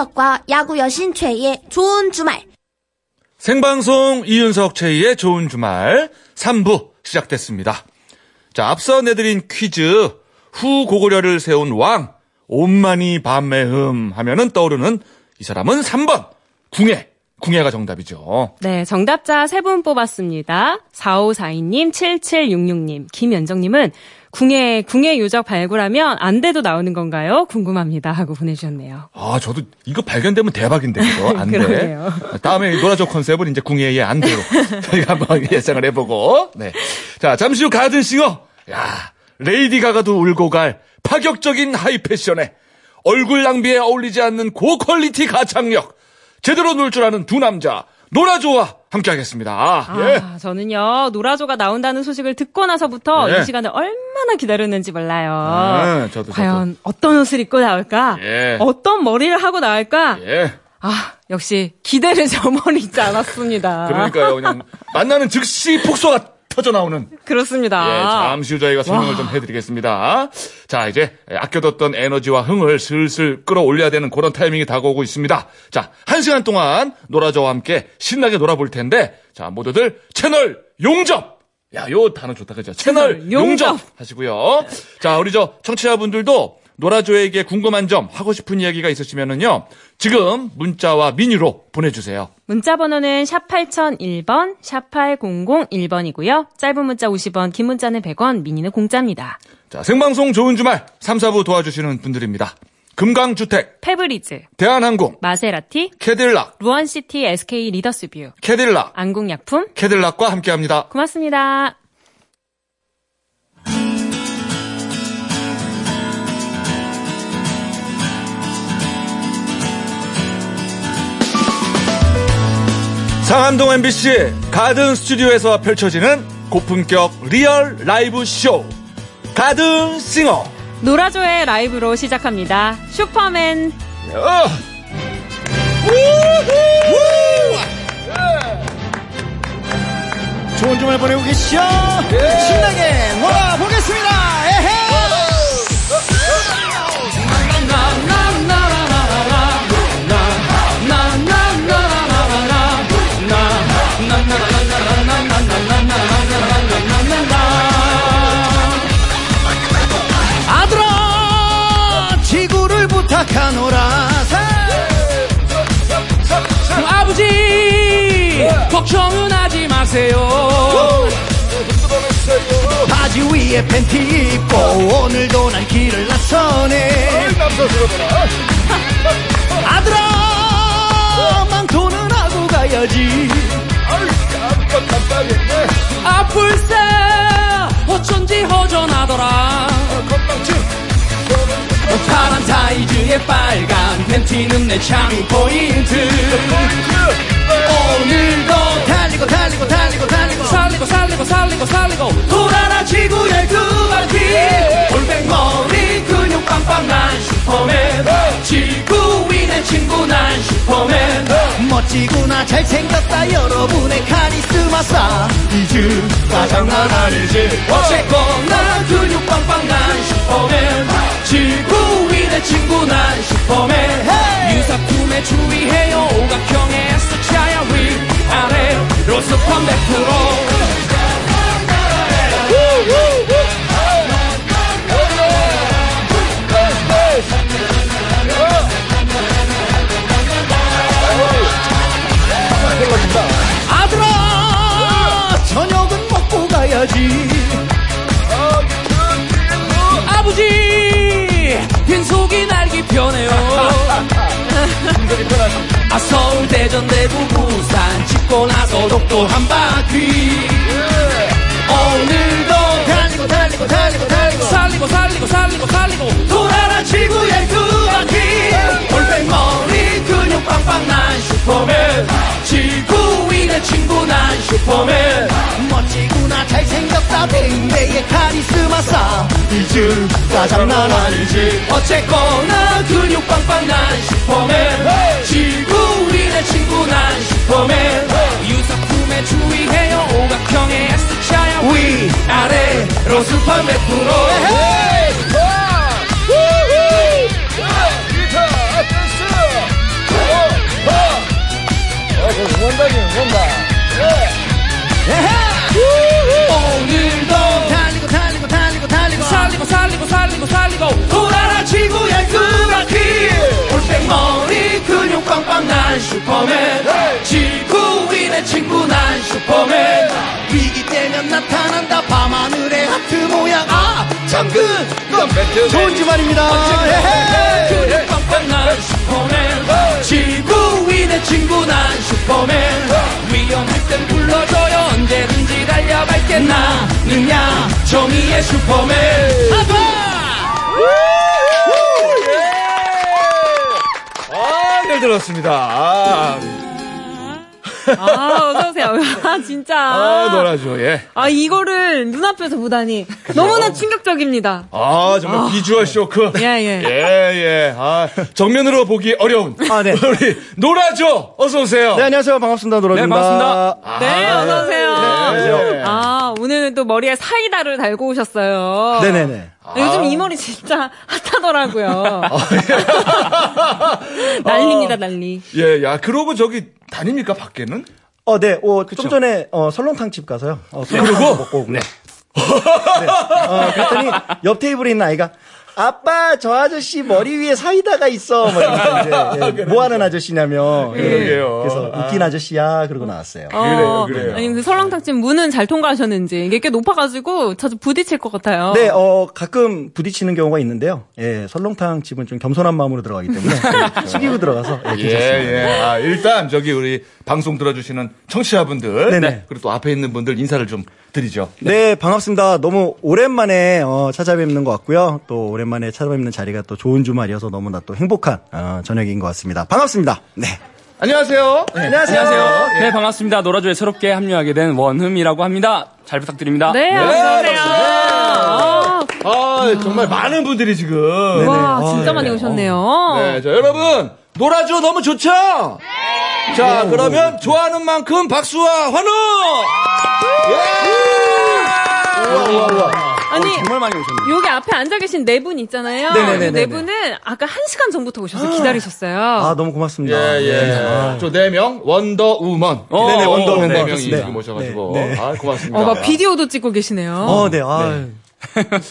이윤석과 야구 여신 최희의 좋은 주말. 생방송 이윤석 최희의 좋은 주말 3부 시작됐습니다. 자, 앞서 내드린 퀴즈 후 고구려를 세운 왕 온만이 밤매흠 하면은 떠오르는 이 사람은 3번 궁예. 궁예가 정답이죠. 네, 정답자 세 분 뽑았습니다. 4542님, 7766님, 김연정님은 궁예, 궁예 유적 발굴하면 안 돼도 나오는 건가요? 궁금합니다. 하고 보내주셨네요. 아, 저도 이거 발견되면 대박인데, 이거. 안 돼. 다음에 노라조 컨셉은 이제 궁예의 안 돼로 저희가 한번 예상을 해보고. 네. 자, 잠시 후 가든싱어. 야, 레이디 가가도 울고 갈 파격적인 하이 패션에 얼굴 낭비에 어울리지 않는 고quality 가창력. 제대로 놀 줄 아는 두 남자. 노라조와 함께 하겠습니다. 아, 예. 저는요, 노라조가 나온다는 소식을 듣고 나서부터 네. 이 시간을 얼마나 기다렸는지 몰라요. 네, 저도, 과연 어떤 옷을 입고 나올까? 예. 어떤 머리를 하고 나올까? 예. 아, 역시 기대를 저버리지 않았습니다. 그러니까요. 그냥 만나는 즉시 폭소가 터져 나오는 그렇습니다. 예, 잠시 후 저희가 설명을 좀 해드리겠습니다. 자, 이제 아껴뒀던 에너지와 흥을 슬슬 끌어올려야 되는 그런 타이밍이 다가오고 있습니다. 자, 한 시간 동안 노라저와 함께 신나게 놀아볼 텐데, 자, 모두들 채널 용접! 야, 요 단어 좋다, 그죠? 채널 채널 용접! 용접. 하시고요. 자, 우리 저 청취자분들도 노라조에게 궁금한 점, 하고 싶은 이야기가 있으시면은요, 지금 문자와 미니로 보내주세요. 문자 번호는 샵 8001번, 샵 8001번이고요. 짧은 문자 50원, 긴 문자는 100원, 미니는 공짜입니다. 자, 생방송 좋은 주말 3, 4부 도와주시는 분들입니다. 금강주택, 페브리즈, 대한항공, 마세라티, 캐딜락, 루원시티 SK 리더스뷰, 캐딜락, 안국약품, 캐딜락과 함께합니다. 고맙습니다. 상암동 MBC 가든 스튜디오에서 펼쳐지는 고품격 real 라이브 쇼 가든 싱어. 노라조의 라이브로 시작합니다. 슈퍼맨. 어. 좋은 주말 보내고 계시죠? 신나게 놀아 하지 마세요! 바지 위에 팬티 입고 오늘도 난 길을 나서네. 아들아 망토는 하고 가야지. 아플세 어쩐지 허전하더라. 파란 타이즈에 빨간 팬티는 내 창의 포인트 오늘도 달리고 달리고 달리고 달리고. 살리고 살리고 살리고 살리고. 돌아라 지구의 두 바퀴 골뱅머리 근육 빵빵 난 슈퍼맨. 지구 위의 친구 난 슈퍼맨. 멋지구나 잘생겼다 여러분의 카리스마 사 이즈가 장난 아니지. 어쨌거나 근육 빵빵 난 슈퍼맨. 지구 위의 친구 난 슈퍼맨. 유사 품에 주의해요. 오각형의 S자야 위아래로 스펀 100% 아들아 저녁은 먹고 가야지. 아버지 빈속이 날기 편해요 아 서울 대전 대구 부산 찍고 나서 독도 한 바퀴. 오늘도 달리고 달리고 달리고 달리고. 살리고 살리고 살리고 살리고. 돌아라 지구의 두 바퀴. 올백 머리 근육 빵빵 난 슈퍼맨. 지구 위의 친구 난 슈퍼맨. 멋지구나 잘생겼다 뱅뱅의 카리스마 사이즈가 장난 아니지. 어쨌거나 근육 빵빵 난 슈퍼맨. 지구인의 친구 난 슈퍼맨. 유사품에 주의해요 오각형의 S자야. 위 아래로 스판 100% 슈퍼맨. 지구인의 친구 난 슈퍼맨. 위기 때면 나타난다. 밤하늘의 하트 모양. 아 장군 넌 좋은 주말입니다. 그래 빵빵 난 슈퍼맨. 지구인의 친구 난 슈퍼맨. 위험할 땐 불러줘요. 언제든지 달려갈게 나느냐. 정의의 슈퍼맨. 아빠 잘 들었습니다. 아, 아, 어서오세요. 아, 진짜. 아, 놀아줘, 예. 아, 이거를 눈앞에서 보다니. 너무나 충격적입니다. 아, 정말 비주얼 쇼크. 예, 예. 예, 예. 아, 정면으로 보기 어려운. 아, 네. 우리, 놀아줘! 어서오세요. 네 안녕하세요 반갑습니다 노라입니다 네, 반갑습니다. 네, 어서오세요. 안녕하세요. 아, 오늘은 또 머리에 사이다를 달고 오셨어요. 네네네 요즘 이 머리 진짜 핫하더라고요. 난리입니다, 난리. 예, 야, 그러고 저기 다닙니까, 밖에는? 어, 네, 어, 좀 전에, 어, 설렁탕 집 가서요. 어, 술 그러고? 먹고 오고요. 네. 어, 그랬더니, 옆 테이블에 있는 아이가, 아빠, 저 아저씨 머리 위에 사이다가 있어. 뭐 이제, 예, 뭐 하는 아저씨냐며. 예, 그러게요. 그래서, 웃긴 아 저씨야. 그러고 나왔어요. 어, 그래요. 아니, 그 설렁탕집 문은 잘 통과하셨는지. 이게 꽤 높아가지고 자주 부딪힐 것 같아요. 네, 어, 가끔 부딪히는 경우가 있는데요. 예, 설렁탕 집은 좀 겸손한 마음으로 들어가기 때문에 예, 숙이고 들어가서 예, 예, 괜찮습니다. 예. 아, 일단 저기 우리 방송 들어주시는 청취자분들. 네네. 그리고 또 앞에 있는 분들 인사를 좀 드리죠. 네, 반갑습니다. 너무 오랜만에 어, 찾아뵙는 것 같고요. 또 오랜만에 찾아뵙는 자리가 또 좋은 주말이어서 너무나 또 행복한 어, 저녁인 것 같습니다. 반갑습니다. 네. 안녕하세요. 안녕하세요. 안녕하세요 네 반갑습니다 노라조에 새롭게 합류하게 된 원흠이라고 합니다 잘 부탁드립니다 네, 어서오세요. 아, 아, 정말 많은 분들이 지금. 와, 아, 진짜 네. 많이 오셨네요. 네, 자, 여러분, 놀아줘 너무 좋죠? 자, 그러면 좋아하는 만큼 박수와 환호! 예! 아니, 정말 많이 오셨네요. 여기 앞에 앉아 계신 네 분 있잖아요. 네네네네네. 이네 분은 아까 한 시간 전부터 오셔서 기다리셨어요. 아, 너무 고맙습니다. 예, 예. 네. 저네 명, 원더우먼. 어, 네네, 원더우먼. 네 명이 그렇습니다. 지금 오셔가지고. 네, 네. 아, 고맙습니다. 어, 막 비디오도 찍고 계시네요. 어, 네. 아,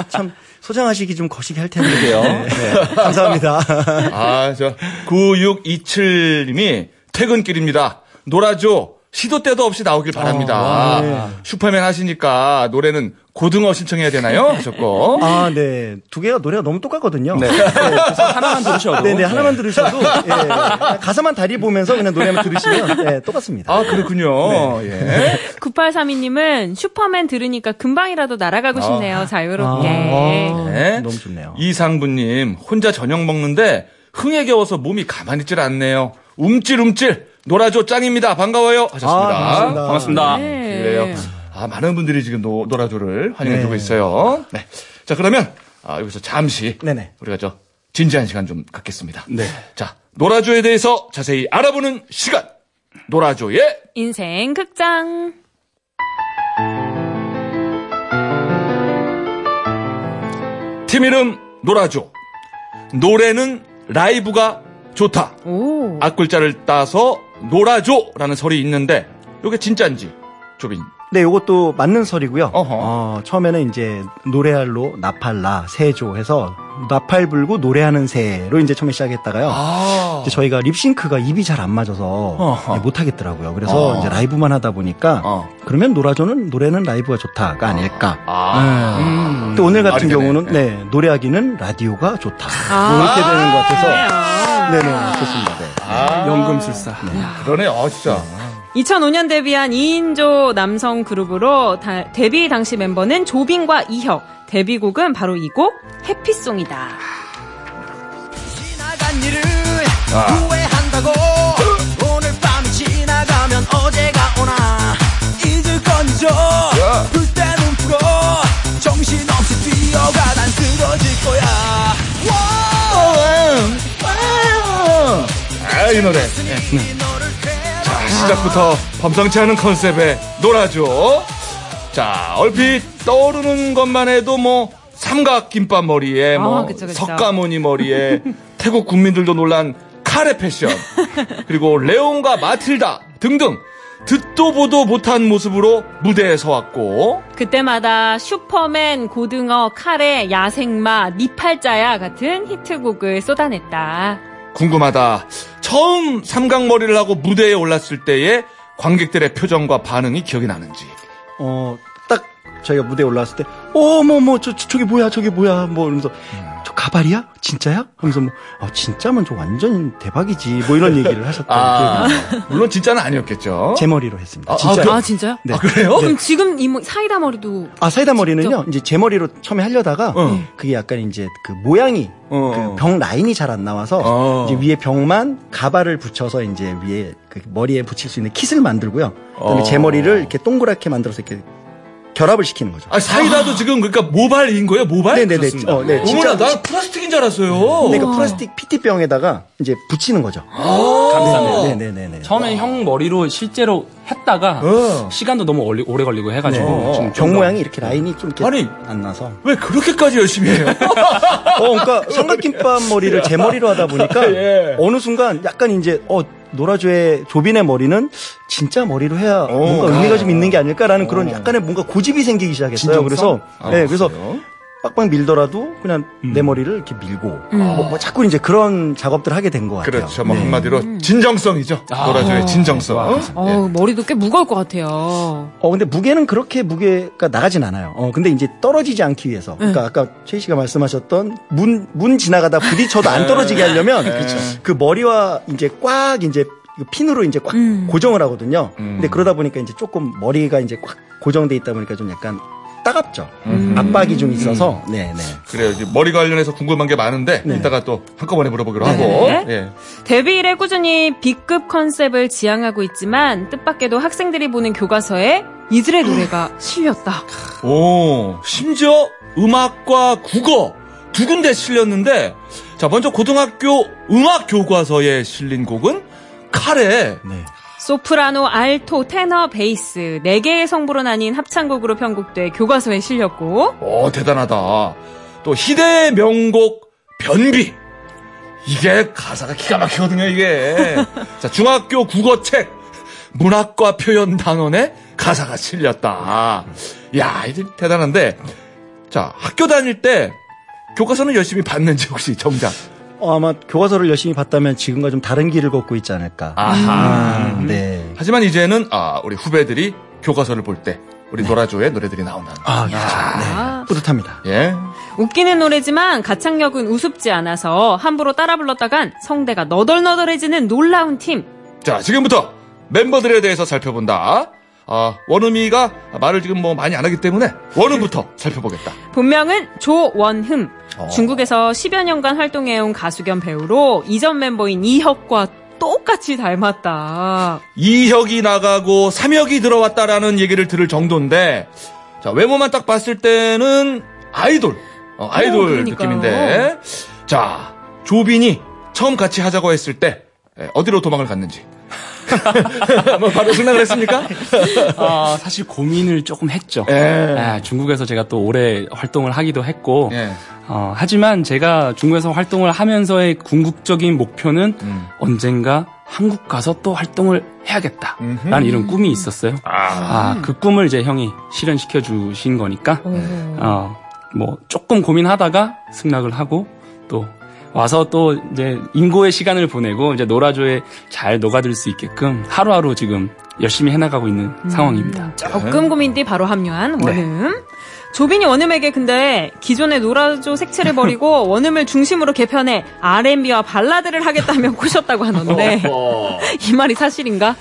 참 소장하시기 좀 거시기 할 텐데요. 네, 네. 감사합니다. 아, 저, 9627님이 퇴근길입니다. 놀아줘. 시도 때도 없이 나오길 바랍니다. 와, 네. 슈퍼맨 하시니까 노래는 고등어 신청해야 되나요? 하셨고. 아, 네. 두 개가 노래가 너무 똑같거든요. 네. 하나만 들으셔도 네, 네. 하나만 들으셔도 예, 가사만 다리 보면서 그냥 노래만 들으시면 예, 똑같습니다. 아, 그렇군요. 예. 9832님은 슈퍼맨 들으니까 금방이라도 날아가고 싶네요. 자유롭게. 아, 네. 너무 좋네요. 이상부님, 혼자 저녁 먹는데 흥에 겨워서 몸이 가만히 있질 않네요. 움찔움찔. 놀아줘 짱입니다. 반가워요. 하셨습니다. 아, 반갑습니다. 반갑습니다 네. 그래요. 아, 많은 분들이 지금 노, 놀아줘를 환영해주고 네. 있어요. 네. 자, 그러면, 아, 여기서 잠시. 네네. 우리가 저, 진지한 시간 좀 갖겠습니다. 네. 자, 놀아줘에 대해서 자세히 알아보는 시간. 놀아줘의 인생 극장. 팀 이름 놀아줘. 노래는 라이브가 좋다. 오. 앞글자를 따서 놀아줘라는 설이 있는데, 이게 진짜인지, 조빈. 네, 이것도 맞는 설이고요. 어허. 어, 처음에는 이제 노래할로 나팔라 새조 해서 나팔 불고 노래하는 새로 이제 처음에 시작했다가요. 아. 이제 저희가 립싱크가 입이 잘 안 맞아서 어허. 예, 못 하겠더라고요. 그래서 어. 이제 라이브만 하다 보니까 어. 그러면 놀아줘는 노래는 라이브가 좋다가 아닐까. 아. 네. 또 오늘 같은. 경우는 네, 노래하기는 라디오가 좋다. 아. 뭐 이렇게 되는 것 같아서 아. 네네 좋습니다. 네. 아. 연금술사 그러네, 아, 진짜. 2005년 데뷔한 2인조 남성 그룹으로 다- 데뷔 당시 멤버는 조빈과 이혁. 데뷔곡은 바로 이 곡 해피송이다. 지나간 일을 후회한다고. 오늘 밤이 지나가면 어제가 오나. 잊을 건져 불 때는 풀어 정신없이 뛰어가 난 쓰러질 거야. 아, 이 노래. 자, 시작부터 범상치 않은 컨셉의 놀아줘. 자, 얼핏 떠오르는 것만 해도 뭐, 삼각 김밥 머리에, 뭐, 아, 그쵸, 그쵸. 석가모니 머리에, 태국 국민들도 놀란 카레 패션, 그리고 레온과 마틸다 등등, 듣도 보도 못한 모습으로 무대에 서왔고, 그때마다 슈퍼맨, 고등어, 카레, 야생마, 니팔자야 같은 히트곡을 쏟아냈다. 궁금하다. 처음 삼각머리를 하고 무대에 올랐을 때의 관객들의 표정과 반응이 기억이 나는지. 어, 딱 저희가 무대에 올라왔을 때 어머 뭐저 저, 저게 뭐야 저게 뭐야 뭐 이러면서 저 가발이야 진짜야 하면서 뭐 아, 진짜면 저 완전 대박이지 뭐 이런 얘기를 하셨던 아. 물론 진짜는 아니었겠죠. 제 머리로 했습니다. 아, 진짜. 그- 아 진짜요? 네. 아, 그래요? 그럼 지금 이 뭐, 사이다 머리도 아 사이다 머리는요 이제 제 머리로 처음에 하려다가 어. 그게 약간 이제 그 모양이 어. 그병 라인이 잘 안 나와서 어. 이제 위에 병만 가발을 붙여서 이제 위에 그 머리에 붙일 수 있는 킷을 만들고요. 그다음에 어. 제 머리를 이렇게 동그랗게 만들어서 이렇게 결합을 시키는 거죠. 아, 사이다도 지금 그러니까 모발인 거예요, 모발? 네네네. 그렇습니다. 어, 네, 어머나, 진짜- 난 플라스틱인 줄 알았어요. 그러니까 플라스틱 PT병에다가 이제 붙이는 거죠. 감사합니다. 네네네. 처음에 형 머리로 실제로 했다가 어. 시간도 너무 얼리- 오래 걸리고 해가지고 네. 지금 병좀 모양이 이렇게 라인이 좀 이렇게 아니. 안 나서. 왜 그렇게까지 열심히 해요? 어, 그러니까 삼각김밥 머리를 제 머리로 하다 보니까 예. 어느 순간 약간 이제 어 노라조의 조빈의 머리는 진짜 머리로 해야 뭔가 의미가 좀 있는 게 아닐까라는 그런 약간의 뭔가 고집이 생기기 시작했어요. 그래서 아, 네, 그래서? 빡빡 밀더라도 그냥 내 머리를 이렇게 밀고 뭐, 뭐 자꾸 이제 그런 작업들을 하게 된 것 같아요. 그렇죠. 뭐 네. 한마디로 진정성이죠. 노라조의 진정성. 어, 머리도 꽤 무거울 것 같아요. 어 근데 무게는 그렇게 무게가 나가진 않아요. 어 근데 이제 떨어지지 않기 위해서. 그러니까 아까 최희 씨가 말씀하셨던 문문 지나가다 부딪혀도 안 떨어지게 하려면 그 머리와 이제 꽉 이제 이거 핀으로 이제 꽉 고정을 하거든요. 근데 그러다 보니까 이제 조금 머리가 이제 꽉 고정돼 있다 보니까 좀 약간 따갑죠. 압박이 좀 있어서. 네, 네. 그래요. 이제 머리 관련해서 궁금한 게 많은데 이따가 또 한꺼번에 물어보기로 하고. 네. 예. 데뷔 이래 꾸준히 B급 컨셉을 지향하고 있지만 뜻밖에도 학생들이 보는 교과서에 이들의 노래가 실렸다. 오, 심지어 음악과 국어 두 군데 실렸는데 자, 먼저 고등학교 음악 교과서에 실린 곡은 카레. 네. 소프라노, 알토, 테너, 베이스 4개의 성부로 나뉜 합창곡으로 편곡돼 교과서에 실렸고 오, 대단하다. 또 희대의 명곡 변비. 이게 가사가 기가 막히거든요, 이게. 자, 중학교 국어책 문학과 표현 단원에 가사가 실렸다. 야, 이제 대단한데. 자, 학교 다닐 때 교과서는 열심히 봤는지 혹시 정작. 어, 아마 교과서를 열심히 봤다면 지금과 좀 다른 길을 걷고 있지 않을까. 아하. 아, 네. 하지만 이제는 아, 우리 후배들이 교과서를 볼 때 우리 노라조의 노래들이 나온다. 아, 그렇죠. 아, 네. 뿌듯합니다. 예. 웃기는 노래지만 가창력은 우습지 않아서 함부로 따라 불렀다간 성대가 너덜너덜해지는 놀라운 팀. 자, 지금부터 멤버들에 대해서 살펴본다. 아, 원음이가 말을 지금 뭐 많이 안 하기 때문에 원음부터 살펴보겠다. 본명은 조원흠. 중국에서 10여 년간 활동해온 가수 겸 배우로 이전 멤버인 이혁과 똑같이 닮았다. 이혁이 나가고 삼혁이 들어왔다라는 얘기를 들을 정도인데, 자, 외모만 딱 봤을 때는 아이돌, 어, 아이돌 그러니까요. 느낌인데, 자, 조빈이 처음 같이 하자고 했을 때, 에, 어디로 도망을 갔는지. 뭐 바로 생각을 했습니까? 아, 사실 고민을 조금 했죠. 예. 아, 중국에서 제가 또 오래 활동을 하기도 했고, 예. 어, 하지만 제가 중국에서 활동을 하면서의 궁극적인 목표는 음. 언젠가 한국 가서 또 활동을 해야겠다. 음흠. 라는 이런 꿈이 있었어요. 아, 그 꿈을 이제 형이 실현시켜 주신 거니까, 어, 뭐, 조금 고민하다가 승낙을 하고, 또, 와서 또 이제 인고의 시간을 보내고 이제 노라조에 잘 녹아들 수 있게끔 하루하루 지금 열심히 해나가고 있는 상황입니다. 조금 고민 뒤 바로 합류한 원음. 조빈이 원음에게 근데 기존의 노라조 색채를 버리고 원음을 중심으로 개편해 R&B와 발라드를 하겠다며 꼬셨다고 하는데 이 말이 사실인가?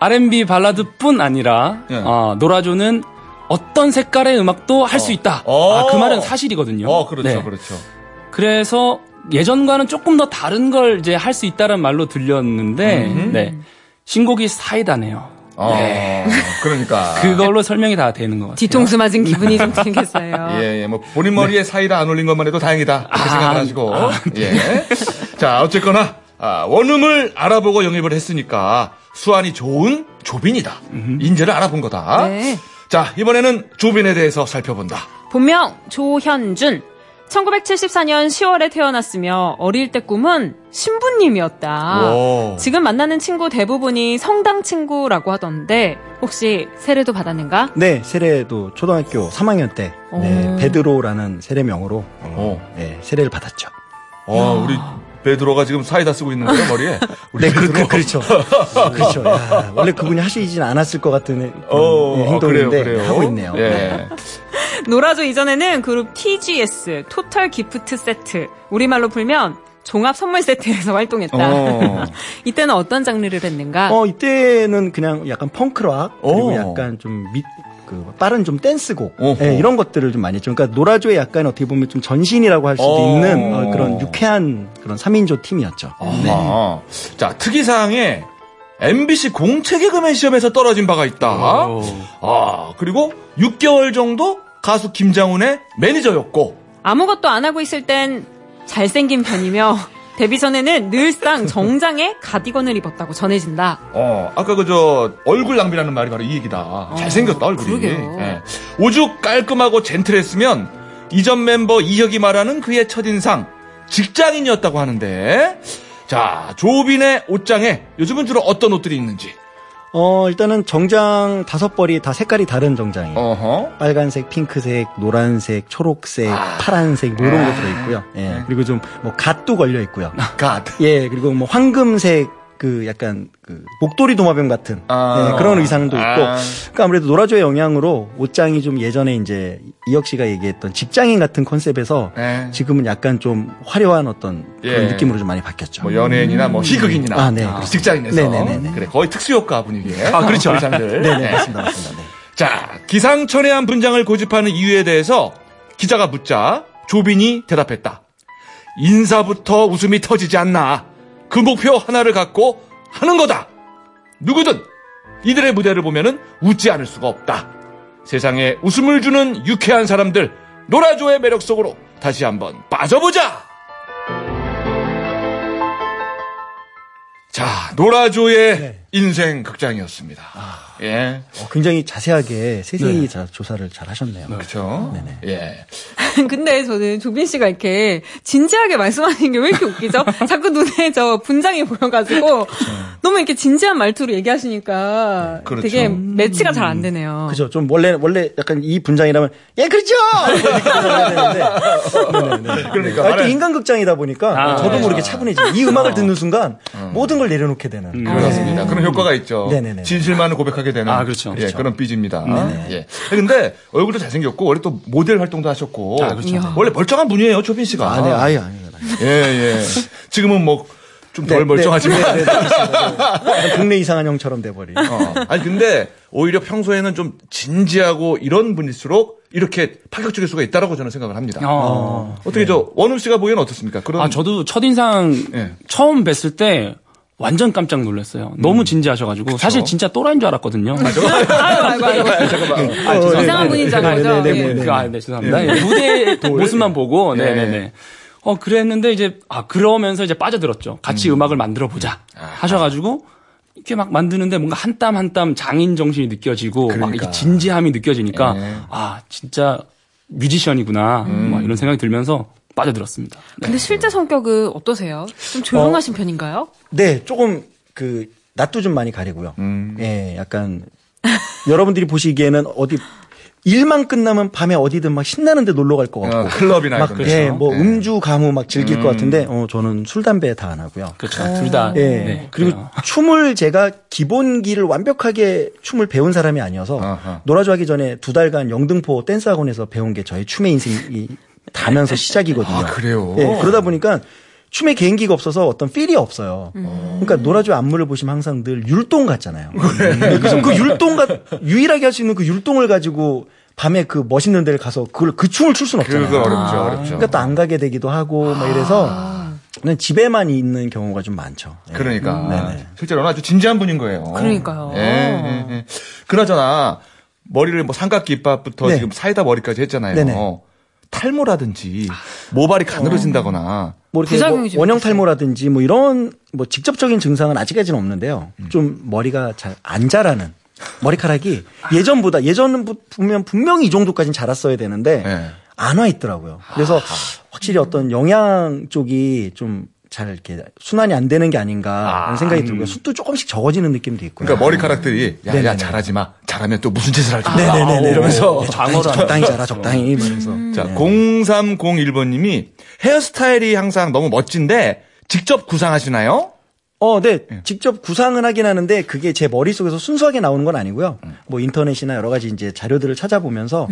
R&B 발라드뿐 아니라 예. 어, 노라조는 어떤 색깔의 음악도 할수 있다. 어. 아, 그 말은 사실이거든요. 어, 그렇죠, 네. 그렇죠. 그래서 예전과는 조금 더 다른 걸 이제 할 수 있다는 말로 들렸는데, 네. 신곡이 사이다네요. 어, 그러니까. 그걸로 설명이 다 되는 것 같아요. 뒤통수 맞은 기분이 좀 들겠어요. 예, 예, 뭐, 본인 머리에 사이다 안 올린 것만 해도 다행이다. 그렇게 생각을 하시고. 예. 자, 어쨌거나, 아, 원음을 알아보고 영입을 했으니까, 수완이 좋은 조빈이다. 인재를 알아본 거다. 네. 자, 이번에는 조빈에 대해서 살펴본다. 본명 조현준. 1974년 10월에 태어났으며 어릴 때 꿈은 신부님이었다. 오. 지금 만나는 친구 대부분이 성당 친구라고 하던데 혹시 세례도 받았는가? 네, 세례도 초등학교 3학년 때 네, 오. 베드로라는 세례명으로 어, 어. 네, 세례를 받았죠. 어, 우리 베드로가 지금 사이다 쓰고 있는 거예요, 머리에? 우리 네, 그, 베드로. 그, 그렇죠. 그렇죠. 야, 원래 그분이 하시진 않았을 것 같은 그런, 어, 예, 행동인데 그래요, 그래요. 하고 있네요. 예. 노라조 이전에는 그룹 TGS Total Gift Set 우리말로 풀면 종합 선물 세트에서 활동했다. 어. 이때는 어떤 장르를 했는가? 어, 이때는 그냥 약간 펑크락, 그리고 오. 약간 좀 미, 그, 빠른 좀 댄스곡. 예, 이런 것들을 좀 많이 했죠. 그러니까 노라조의 약간 어떻게 보면 좀 전신이라고 할 수도 오. 있는 어, 그런 유쾌한 그런 3인조 팀이었죠. 네. 자, 특이사항에 MBC 공채 개그맨 시험에서 떨어진 바가 있다. 오. 아, 그리고 6개월 정도 가수 김장훈의 매니저였고. 아무것도 안 하고 있을 땐 잘생긴 편이며 데뷔 전에는 늘상 정장에 가디건을 입었다고 전해진다. 어, 아까 그저 얼굴 낭비라는 말이 바로 이 얘기다. 잘생겼다 얼굴이. 예. 오죽 깔끔하고 젠틀했으면 이전 멤버 이혁이 말하는 그의 첫인상 직장인이었다고 하는데. 자, 조빈의 옷장에 요즘은 주로 어떤 옷들이 있는지. 어, 일단은 정장 다섯 벌이 다 색깔이 다른 정장이에요. 어허. 빨간색, 핑크색, 노란색, 초록색, 파란색 뭐 이런 거 들어있고요. 예. 그리고 좀 뭐 갓도 걸려 있고요. 갓. 예, 그리고 뭐 황금색 그 약간 그 목도리 도마뱀 같은 아. 예, 그런 의상도 있고. 아. 그러니까 아무래도 노라조의 영향으로 옷장이 좀 예전에 이제 이혁 씨가 얘기했던 직장인 같은 컨셉에서 네. 지금은 약간 좀 화려한 어떤 그런 예. 느낌으로 좀 많이 바뀌었죠. 뭐 연예인이나 뭐 희극인이나 아, 네. 직장인에서 네네네네. 그래 거의 특수효과 분위기에 아, 그렇죠. 의상들. 네네, 네. 맞습니다. 맞습니다. 네. 자 기상천외 한 분장을 고집하는 이유에 대해서 기자가 묻자 조빈이 대답했다. 인사부터 웃음이 터지지 않나. 그 목표 하나를 갖고 하는 거다. 누구든 이들의 무대를 보면은 웃지 않을 수가 없다. 세상에 웃음을 주는 유쾌한 사람들 노라조의 매력 속으로 다시 한번 빠져보자. 자, 노라조의 네. 인생 극장이었습니다. 예. 어, 굉장히 자세하게 세세히 자- 조사를 잘 하셨네요. 그렇죠. 네네. 예. 근데 저는 조빈 씨가 이렇게 진지하게 말씀하시는 게 왜 이렇게 웃기죠? 자꾸 눈에 저 분장이 보여가지고 너무 이렇게 진지한 말투로 얘기하시니까 그렇죠. 되게 매치가 잘 안 되네요. 그죠. 좀 원래 원래 약간 이 분장이라면 예 그렇죠. 이렇게 해야 되는데. 네네네. 그러니까 아, 또 말은- 인간 극장이다 보니까 아, 저도 네. 모르게 차분해지. 이 음악을 듣는 순간 모든 걸 내려놓게 되는. 그렇습니다. 그런 효과가 있죠. 네네네. 진실만을 고백하게 되는 아, 그렇죠. 예, 그렇죠. 그런 삐집니다. 예. 근데 얼굴도 잘생겼고 원래 또 모델 활동도 하셨고 아, 그렇죠. 원래 멀쩡한 분이에요, 조빈 씨가. 아, 네, 아예 아니에요. 예, 예. 지금은 뭐 좀덜 멀쩡하지만 네, 네, 네, 알겠습니다. 네. 이상한 형처럼 돼버린. 어. 아니 근데 오히려 평소에는 좀 진지하고 이런 분일수록 이렇게 파격적일 수가 있다라고 저는 생각을 합니다. 어. 어떻게 저 원우 씨가 보기에는 어떻습니까? 그런 아, 저도 첫 인상 예. 처음 뵀을 때 완전 깜짝 놀랐어요. 너무 진지하셔가지고. 사실 진짜 또라이인 줄 알았거든요. 아이고, 아이고, 아이고. 잠깐만. 죄송합니다. 이상한 분인 줄 알고. 네, 네, 네, 예. 네. 그, 아, 네, 죄송합니다. 예, 무대 모습만 보고, 예. 네네 네. 어, 그랬는데 이제, 아, 그러면서 이제 빠져들었죠. 같이 음. 악을 만들어 보자. 하셔가지고, 이렇게 막 만드는데 뭔가 한 땀 한 땀 장인 정신이 느껴지고, 막 그러니까. 이게 진지함이 느껴지니까, 예. 아, 진짜 뮤지션이구나. 막 이런 생각이 들면서 빠져들었습니다. 네. 근데 실제 성격은 어떠세요? 좀 조용하신 편인가요? 네, 조금 그 낯도 좀 많이 가리고요. 음. 예, 약간 여러분들이 보시기에는 어디 일만 끝나면 밤에 어디든 막 신나는데 놀러 갈 것 같고. 어, 클럽이나 막 이런 예. 뭐 예. 음주 가무 막 즐길 것 같은데 어 저는 술 담배 다 안 하고요. 그렇죠. 둘 다. 예. 네, 그리고 그래요. 춤을 제가 기본기를 완벽하게 춤을 배운 사람이 아니어서 아하. 노라조 하기 전에 두 달간 영등포 댄스 학원에서 배운 게 저의 춤의 인생이 다면서 시작이거든요. 아, 그래요? 예, 그러다 보니까 춤에 개인기가 없어서 어떤 필이 없어요. 그러니까 노라조 안무를 보시면 항상 늘 율동 같잖아요. 네, 그래서 그 율동 같 유일하게 할 수 있는 그 율동을 가지고 밤에 그 멋있는 데를 가서 그걸 그 춤을 출 수는 없잖아요. 그거 어렵죠, 어렵죠. 그러니까 또 안 가게 되기도 하고 막 이래서 그냥 집에만 있는 경우가 좀 많죠. 예. 그러니까 네네. 실제로는 아주 진지한 분인 거예요. 그러니까요. 예, 예, 예. 그나저나 머리를 뭐 삼각김밥부터 네. 지금 사이다 머리까지 했잖아요. 네네. 탈모라든지 모발이 가늘어진다거나 뭐 이렇게 뭐좀 원형. 탈모라든지 뭐 이런 뭐 직접적인 증상은 아직까지는 없는데요. 음. 좀 머리가 잘 안 자라는 머리카락이 예전보다 예전은 부- 보면 분명히 이 정도까지는 자랐어야 되는데 네. 안와 있더라고요. 그래서 확실히 어떤 영양 쪽이 좀 잘 이렇게 순환이 안 되는 게 아닌가 하는 생각이 들고요. 숱도 조금씩 적어지는 느낌도 있고요. 그러니까 머리카락들이 야, 야 네네네. 잘하지 마. 잘하면 또 무슨 짓을 할지. 몰라. 이러면서 장어를 적당히 자라 적당히 이러면서 자, 0301번님이 헤어스타일이 항상 너무 멋진데 직접 구상하시나요? 어, 네. 직접 구상은 하긴 하는데 그게 제 머릿속에서 순수하게 나오는 건 아니고요. 뭐 인터넷이나 여러 가지 이제 자료들을 찾아보면서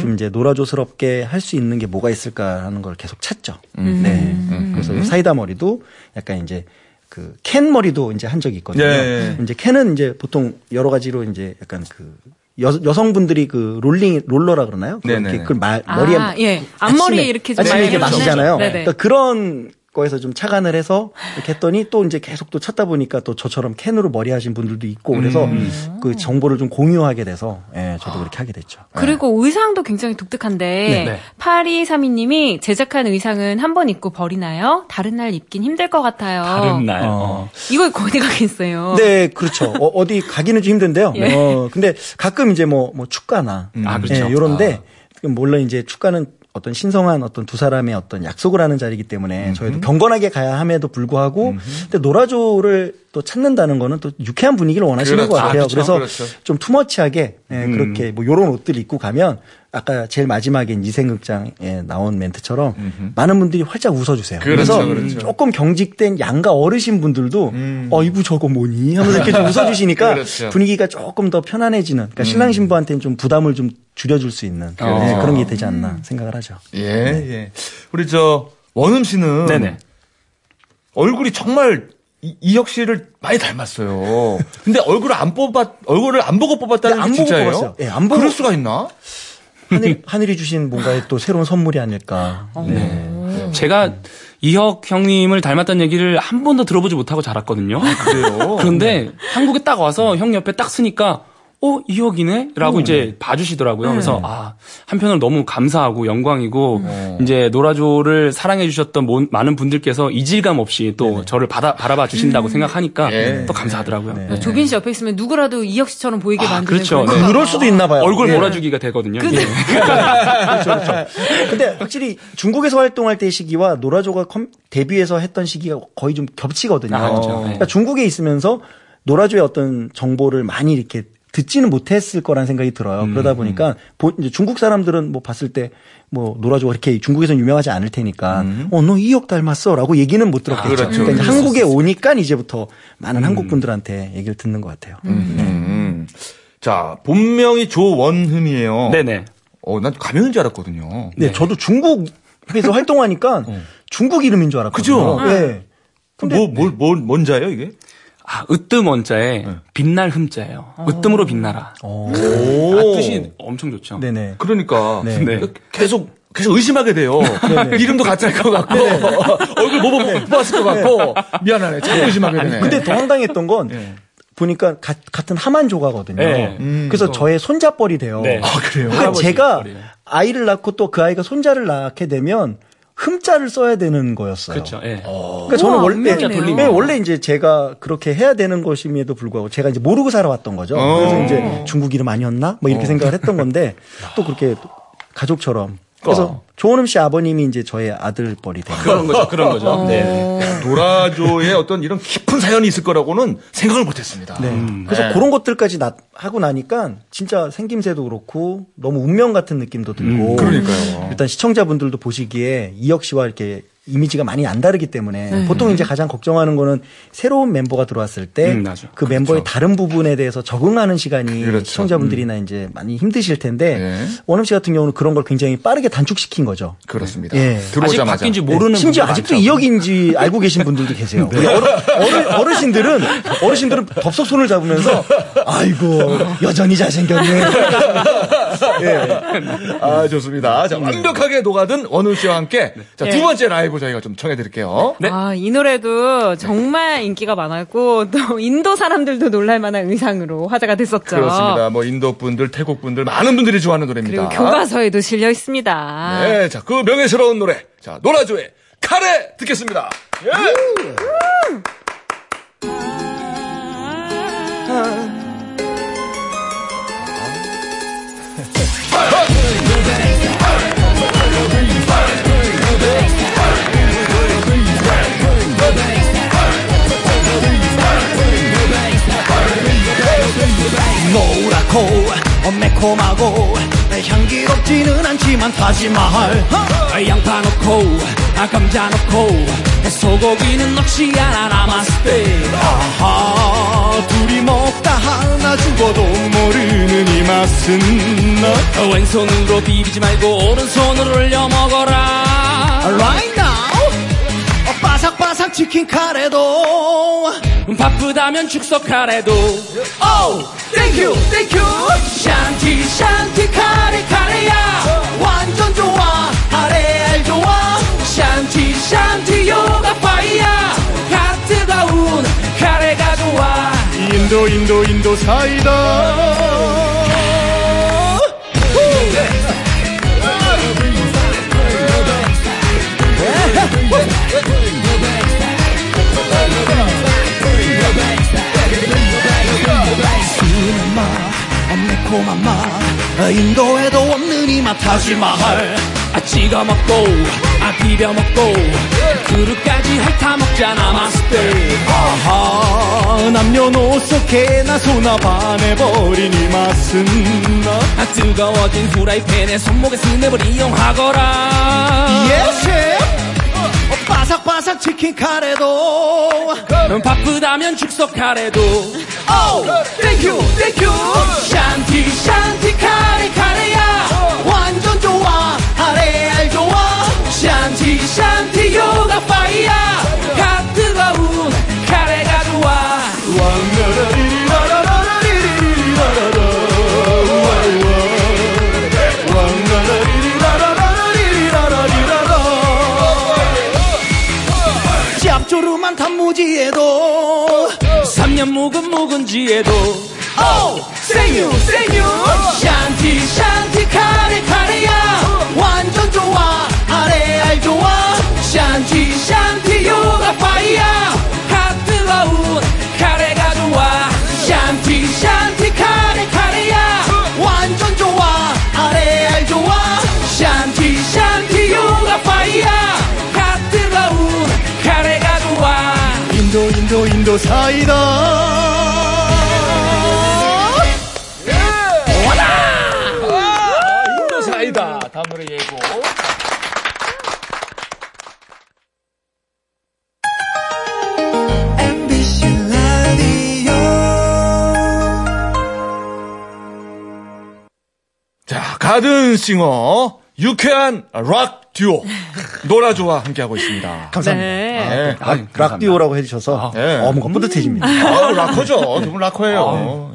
좀 이제 노라조스럽게 할 수 있는 게 뭐가 있을까 하는 걸 계속 찾죠. 네. 그래서 사이다 머리도 약간 이제 그 캔 머리도 이제 한 적이 있거든요. 예. 이제 캔은 이제 보통 여러 가지로 이제 약간 그 여, 여성분들이 그 롤링 롤러라 그러나요? 네네네. 그렇게 그걸 말, 아, 머리에 예. 앞머리에 아침에- 이렇게 좀 아침에 이렇게 마시잖아요. 네네. 그러니까 그런 거에서 좀 착안을 해서 이렇게 했더니 또 이제 계속 또 찾다 보니까 또 저처럼 캔으로 머리 하신 분들도 있고 그래서 음. 그 정보를 좀 공유하게 돼서 예, 저도 그렇게 하게 됐죠. 그리고 의상도 굉장히 독특한데 네. 8232님이 제작한 의상은 한 번 입고 버리나요? 다른 날 입긴 힘들 것 같아요. 다른 날. 어. 어. 이거 어디 가겠어요? 네, 그렇죠. 어, 디 가기는 좀 힘든데요. 예. 어, 근데 가끔 이제 뭐, 뭐 축가나. 아, 그렇죠. 요런데, 물론 이제 축가는 어떤 신성한 어떤 두 사람의 어떤 약속을 하는 자리이기 때문에 저희도 경건하게 가야 함에도 불구하고 근데 노라조를 또 찾는다는 거는 또 유쾌한 분위기를 원하시는 그렇죠. 것 같아요. 아, 그렇죠. 그래서 그렇죠. 좀 투머치하게 예, 그렇게 뭐 요런 옷들 입고 가면 아까 제일 마지막에 이생극장에 나온 멘트처럼 많은 분들이 활짝 웃어주세요. 그렇죠, 그래서 그렇죠. 조금 경직된 양가 어르신 분들도 어 이부 저거 뭐니 하면서 이렇게 좀 웃어주시니까 그렇죠. 분위기가 조금 더 편안해지는 그러니까 신랑 신부한테는 좀 부담을 좀 줄여줄 수 있는 네, 그렇죠. 그런 게 되지 않나 생각을 하죠. 예, 예. 우리 저 원음 씨는 네네. 얼굴이 정말 이, 이혁 씨를 많이 닮았어요. 근데 얼굴을 안 뽑았 얼굴을 안 보고 뽑았다는 네, 게안 보고 진짜예요? 뽑았어요. 예, 안 보고- 그럴 수가 있나? 하늘, 하늘이 주신 뭔가의 또 새로운 선물이 아닐까. 네. 제가 이혁 형님을 닮았다는 얘기를 한 번도 들어보지 못하고 자랐거든요. 그래요. 그런데 한국에 딱 와서 형 옆에 딱 쓰니까 어 이혁이네? 라고 이제 봐주시더라고요. 그래서 아 한편으로 너무 감사하고 영광이고 이제 노라조를 사랑해 주셨던 모- 많은 분들께서 이질감 없이 또 저를 받아, 바라봐 주신다고 생각하니까 예. 또 감사하더라고요. 네. 조빈 씨 옆에 있으면 누구라도 이혁 씨처럼 보이게 만드는 그렇죠. 네. 그럴 수도 있나 봐요. 얼굴 네. 몰아주기가 되거든요. 예. 근데 확실히 중국에서 활동할 때 시기와 노라조가 컴- 데뷔해서 했던 시기가 거의 좀 겹치거든요. 아, 그렇죠. 네. 그러니까 중국에 있으면서 노라조의 어떤 정보를 많이 이렇게 듣지는 못했을 거란 생각이 들어요. 음, 그러다 보니까 보- 이제 중국 사람들은 뭐 봤을 때뭐 노라조가 이렇게 중국에서는 유명하지 않을 테니까 어너 이혁 닮았어라고 얘기는 못 들었겠죠. 음. 아, 그렇죠. 그러니까 한국에 오니까 이제부터 많은 한국 분들한테 얘기를 듣는 것 같아요. 음. 자, 본명이 조원흠이에요. 네네. 어, 난 가명인 줄 알았거든요. 네, 저도 중국에서 활동하니까 중국 이름인 줄 알았거든요. 어. 그죠? 네. 근데 뭐, 뭐, 뭐, 뭔자예요, 이게? 아, 으뜸 원자에 빛날 흠자예요. 으뜸으로 빛나라. 오. 아, 뜻이 엄청 좋죠. 네네. 그러니까. 네. 네. 계속, 계속 의심하게 돼요. 이름도 가짜일 것 같고, 얼굴 뭐 뽑았을 것 같고, 미안하네. 자꾸 의심하게 되네. 근데 더 황당했던 건 네. 보니까 가- 같은 하만 조가거든요. 네. 그래서 저의 손자뻘이 돼요. 네. 아, 그래요? 그러니까 제가. 아이를 낳고 또 그 아이가 손자를 낳게 되면 흠자를 써야 되는 거였어요. 그렇죠. 예. 그러니까 저는 우와, 원래. 네, 원래 이제 제가 그렇게 해야 되는 것임에도 불구하고 제가 이제 모르고 살아왔던 거죠. 어. 그래서 이제 중국 이름 아니었나? 뭐 이렇게 생각을 했던 건데 또 그렇게 또 가족처럼. 그래서 어. 조원음 씨 아버님이 이제 저의 아들뻘이 된. 그런 거죠. 그런 거죠. 네. 도라조의 어떤 이런 깊은 사연이 있을 거라고는 생각을 못 했습니다. 네. 그래서 네. 그런 것들까지 나, 하고 나니까 진짜 생김새도 그렇고 너무 운명 같은 느낌도 들고. 그러니까요. 일단 시청자분들도 보시기에 이혁 씨와 이렇게 이미지가 많이 안 다르기 때문에 네. 보통 이제 가장 걱정하는 거는 새로운 멤버가 들어왔을 때 음. 그 멤버의 다른 부분에 대해서 적응하는 시간이 그렇죠. 시청자분들이나 이제 많이 힘드실 텐데 네. 원음 씨 같은 경우는 그런 걸 굉장히 빠르게 단축시킨 거죠. 그렇습니다. 예. 아직 들어오자마자. 바뀐지 모르는 심지어 분들 아직도 많죠. 이혁인지 알고 계신 분들도 계세요. 우리 어르, 어르, 신들은 어르신들은 덥석 손을 잡으면서 아이고 여전히 잘생겼네. 예. 아, 좋습니다. 자, 완벽하게 녹아든 원우 씨와 함께 자, 두 네. 번째 라이브 저희가 좀 청해드릴게요. 아, 이 노래도 정말 인기가 많았고 또 인도 사람들도 놀랄 만한 의상으로 화제가 됐었죠. 그렇습니다. 뭐 인도 분들, 태국 분들 많은 분들이 좋아하는 노래입니다. 그리고 교과서에도 실려 있습니다. 네, 자, 그 명예스러운 노래. 자, 노라조의 카레 듣겠습니다. 예. 어, 매콤하고 향기롭지는 않지만 타지마할. 양파 넣고 아, 감자 넣고 소고기는 넣지 않아 나마스테. 아하 둘이 먹다 하나 죽어도 모르는 이 맛은 너. 왼손으로 비비지 말고 오른손으로 올려 먹어라. Right now 치킨 카레도 바쁘다면 축소 카레도. Thank you, thank you. 샨티 샨티 카레 카레야. 완전 좋아 카레 좋아. 샨티 샨티 요가 파이야. 가 뜨거운 카레가 좋아. 인도 인도 인도 사이다. 순 어, 매콤한 맛, 어, 인도에도 없는 이 맛 타지마할. 아 찍어 먹고 아 비벼 먹고 그릇까지 핥아 먹자 나마스테 아하, 남녀노소 개나 소나 반해버린 이 맛은 너. 아 뜨거워진 후라이팬에 손목에 스냅을 이용하거라 yes! 어, 바삭바삭 치킨 카레도. 바쁘다면 축소 카레도. Oh, thank you, thank you. 샨티 샨티 카레 카레야 묵은지에도. Oh, you, you. 샨티 샨티 카레 카레야. 완전 좋아. 카레 알 좋아. 샨티 샨티 요가 파이야. 가 뜨거운 카레가 좋아. 샨티 샨티 카레 카레야. 완전 좋아. 카레 알 좋아. 샨티 샨티 요가 파이야. 가 뜨거운 카레가 좋아. 인도 인도 인도 사이다. 다. 다음 노래 예고. 자, 가든싱어 유쾌한 락 듀오 노라조와 함께하고 있습니다. 감사합니다. 네. 네. 아, 락듀오라고 해주셔서 네. 어, 뭔가 뿌듯해집니다. 아우, 락커죠. 두분 락커예요.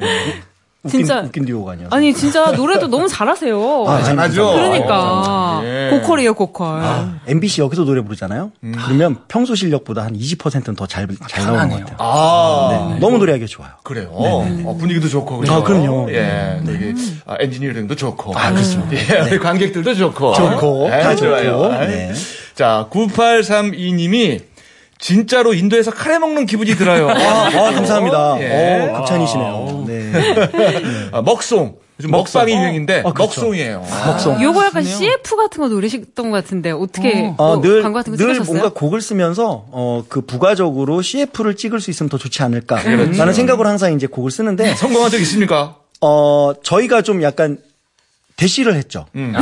웃긴, 진짜. 웃긴 듀오가 아니어서. 아니 진짜 노래도 너무 잘하세요. 아, 잘하죠. 그러니까 예. 고퀄이에요 고퀄. MBC 여기서 노래 부르잖아요. 그러면 평소 실력보다 한 20%는 더잘잘 나오는 것 같아요. 아, 너무 노래하기 좋아요. 그래요. 어, 분위기도 좋고. 그죠? 아, 그럼요. 예. 되게 아, 엔지니어링도 좋고. 아, 그렇습니다. 예. 우리 관객들도 좋고. 좋고, 예, 다 좋아요. 좋고. 예. 네. 자, 9832님이 진짜로 인도에서 카레 먹는 기분이 들어요. 아, 아, 감사합니다. 예. 어, 극찬이시네요. 네. 아, 먹송. 요즘 먹방이 유행인데 어, 그렇죠. 먹송이에요. 먹송. 요거 약간 CF 같은 거 노리셨던 것 같은데 어떻게 어, 뭐 늘, 광고 같은 거늘 찍으셨어요? 뭔가 곡을 쓰면서, 어, 그 부가적으로 CF를 찍을 수 있으면 더 좋지 않을까. 그렇죠. 라는 생각으로 항상 이제 곡을 쓰는데, 성공한 적 있습니까? 어, 저희가 좀 약간 대시를 했죠. 음.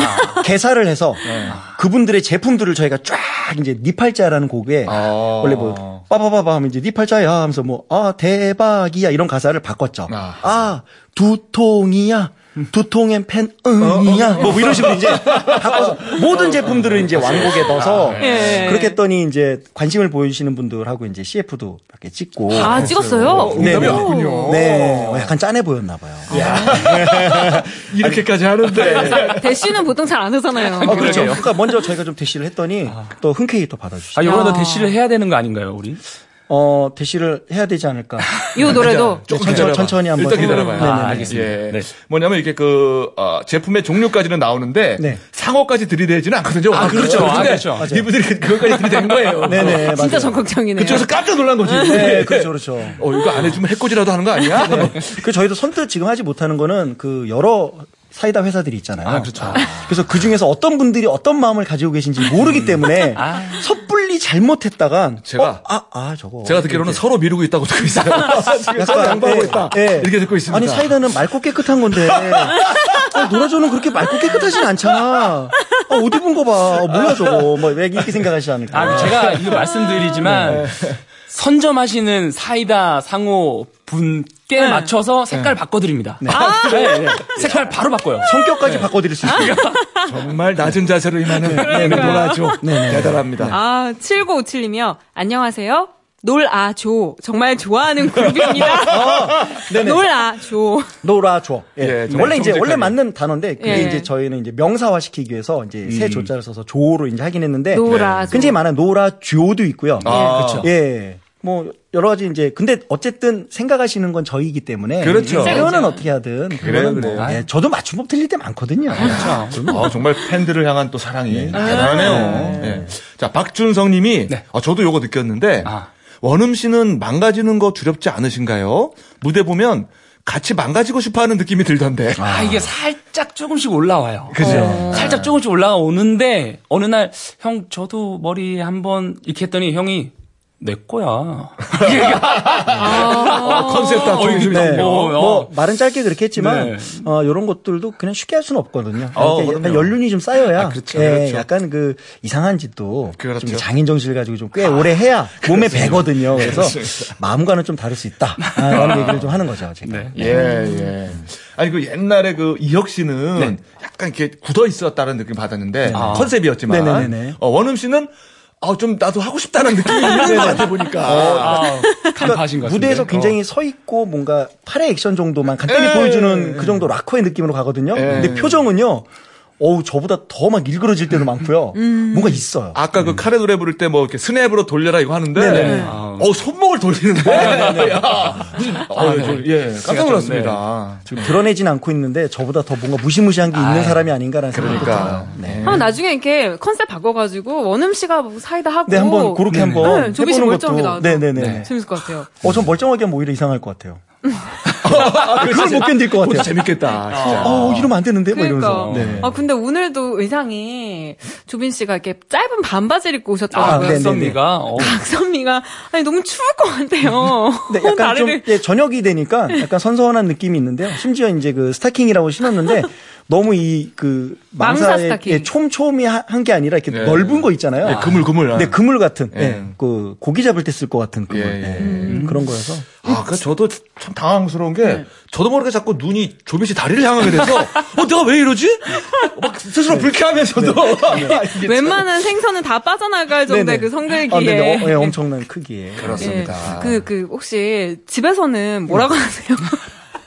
개사를 해서 네. 그분들의 제품들을 저희가 쫙 이제 니팔자라는 곡에 아. 원래 뭐 빠바바바 하면 이제 니팔자야 하면서 뭐 아 대박이야 이런 가사를 바꿨죠. 아. 아 두통이야. 두통엔 펜 응이야 뭐 이런 식으로 이제 바꿔서 모든 제품들을 이제 완곡에 넣어서 예. 그렇게 했더니 이제 관심을 보여주시는 분들하고 이제 CF도 이렇게 찍고 아 찍었어요? 네, 응답이 네. 네, 어, 약간 짠해 보였나 봐요. 이렇게까지 하는데. 대쉬는 보통 잘 안 하잖아요. 아, 그렇죠. 그러니까 먼저 저희가 좀 대시를 했더니 또 흔쾌히 또 받아주시죠. 아, 요번에도 야. 대시를 해야 되는 거 아닌가요, 우리? 어, 대시를 해야 되지 않을까. 이 노래도 조금 천천히. 천천히 한번. 일단 기다려봐요. 네네네. 아, 알겠습니다. 예. 네. 뭐냐면 이게 그 어, 제품의 종류까지는 나오는데 네. 상어까지 들이대지는 않거든요. 아, 그렇죠. 아, 그렇죠. 맞아요. 이분들이 그- 그것까지 들이대는 거예요. 네네. 진짜 맞아요. 적극적이네요. 그쪽에서 깜짝 놀란 거지. 네, 그렇죠, 그렇죠. 어, 이거 안 해주면 해코지라도 하는 거 아니야? 그 저희도 선뜻 지금 하지 못하는 거는 그 여러 사이다 회사들이 있잖아요. 아, 그렇죠. 그래서 그 중에서 어떤 분들이 어떤 마음을 가지고 계신지 모르기 때문에 아. 섣불리 잘못했다간 제가- 어, 아, 아 저거 제가 듣기로는 이렇게. 서로 미루고 있다고 듣고 있어요. 서로 양보하고 예, 있다. 예. 이렇게 듣고 있습니다. 아니 사이다는 맑고 깨끗한 건데 어, 노라조는 그렇게 맑고 깨끗하진 않잖아. 아, 옷 입은 거 봐. 어, 뭐야 저거. 뭐왜 이렇게 생각하시지 않을까. 아, 제가 이거 말씀드리지만 선점하시는 사이다 상호 분께 맞춰서 색깔 바꿔드립니다. 네. 네. 색깔 바로 바꿔요. 성격까지 바꿔드릴 수 있어요. 정말 낮은 자세로 임하는 네, 놀아줘. 대단합니다. 아, 7957님이요. 안녕하세요. 놀아줘. 정말 좋아하는 그룹입니다. 네네. 놀아줘. 노라조. 예. 예, 정말 원래 이제. 원래 맞는 단어인데 그게 예. 이제 저희는 이제 명사화 시키기 위해서 이제 새 조자를 써서 조로 이제 하긴 했는데 놀아줘. 굉장히 많은 노라조도 있고요. 아, 그렇죠. 예. 뭐 여러 가지 이제 근데 어쨌든 생각하시는 건 저희이기 때문에 그렇죠. 표현은 어떻게 하든 그거는 그래요. 뭐 예, 저도 맞춤법 틀릴 때 많거든요. 아, 정말 팬들을 향한 또 사랑이 대단하네요. 예. 자, 박준성 님이 네. 아, 저도 요거 느꼈는데 아. 원음 씨는 망가지는 거 두렵지 않으신가요? 무대 보면 같이 망가지고 싶어 하는 느낌이 들던데. 아, 이게 살짝 조금씩 올라와요. 그죠? 살짝 조금씩 올라오는데 어느 날 형 저도 머리 한번 이렇게 했더니 형이 내 거야. 아, 컨셉 다 네. 뭐, 뭐, 어. 말은 짧게 그렇게 했지만 네. 어 이런 것들도 그냥 쉽게 할 수는 없거든요. 어, 그럼요. 연륜이 좀 쌓여야 아, 그렇죠, 예, 그렇죠. 약간 그 이상한 짓도 그렇죠. 좀 장인 정신을 가지고 좀 꽤 오래 해야 몸에 배거든요. 그래서 마음과는 좀 다를 수 있다. 아, 라는 얘기를 좀 하는 거죠. 제가. 네. 예, 예. 아니, 그 옛날에 그 이혁 씨는 네. 약간 이렇게 굳어 있었다는 느낌 받았는데 아. 컨셉이었지만. 어, 원음 씨는 어, 좀 나도 하고 싶다는 느낌이 있는 것 같아 보니까. 아, 간파하신 것 같은데. 무대에서 굉장히 서 있고 뭔가 팔의 액션 정도만 간단히 예. 보여주는 그 정도 락커의 느낌으로 가거든요. 예. 근데 표정은요. 어우 저보다 더 막 일그러질 때도 많고요. 뭔가 있어요. 아까 그 카레 노래 부를 때 뭐 이렇게 스냅으로 돌려라 이거 하는데 네네. 어 손목을 돌리는데 야, 무슨 아, 저, 예 깜짝 놀랐습니다. 지금 드러내진 않고 있는데 저보다 더 뭔가 무시무시한 게 있는 사람이 아닌가라는 생각이 그러니까. 들어요. 네. 한번 나중에 이렇게 컨셉 바꿔가지고 원음 씨가 뭐 사이다 하고. 네, 한번 그렇게 한번 네, 조비 씨 멀쩡하게 것도. 나와도. 네네네. 재밌을 것 같아요. 어, 전 멀쩡하게 하면 오히려 이상할 것 같아요. 그걸 못 견딜 것 그것도 같아요. 재밌겠다. 진짜. 어, 이러면 안 되는데? 막 그러니까. 이러면서. 네. 아 근데 오늘도 의상이 조빈 씨가 이렇게 짧은 반바지를 입고 아, 오셨더라고요. 네네네. 썸미가 어. 박선미가 아니 너무 추울 것 같아요. 네, 약간 좀 다리를 예, 저녁이 되니까 약간 선선한 느낌이 있는데요. 심지어 이제 그 스타킹이라고 신었는데 너무 이그 망사 망사의. 예, 촘촘히 한 게 아니라 이렇게 네. 넓은 거 있잖아요. 예, 그물 그물. 네, 그물 같은, 예. 예, 그 고기 잡을 때 쓸 것 같은 그물, 예, 예. 예, 그런 거여서. 아, 그 저도 참 당황스러운 게 저도 모르게 자꾸 눈이 조빈 씨 다리를 향하게 돼서 어 내가 왜 이러지? 막 스스로 불쾌하면서도 이게 참- 웬만한 생선은 다 빠져나갈 정도의. 그 성글기에. 아. 어, 예, 엄청난 크기에. 그렇습니다. 그, 그, 혹시 집에서는 뭐라고 하세요?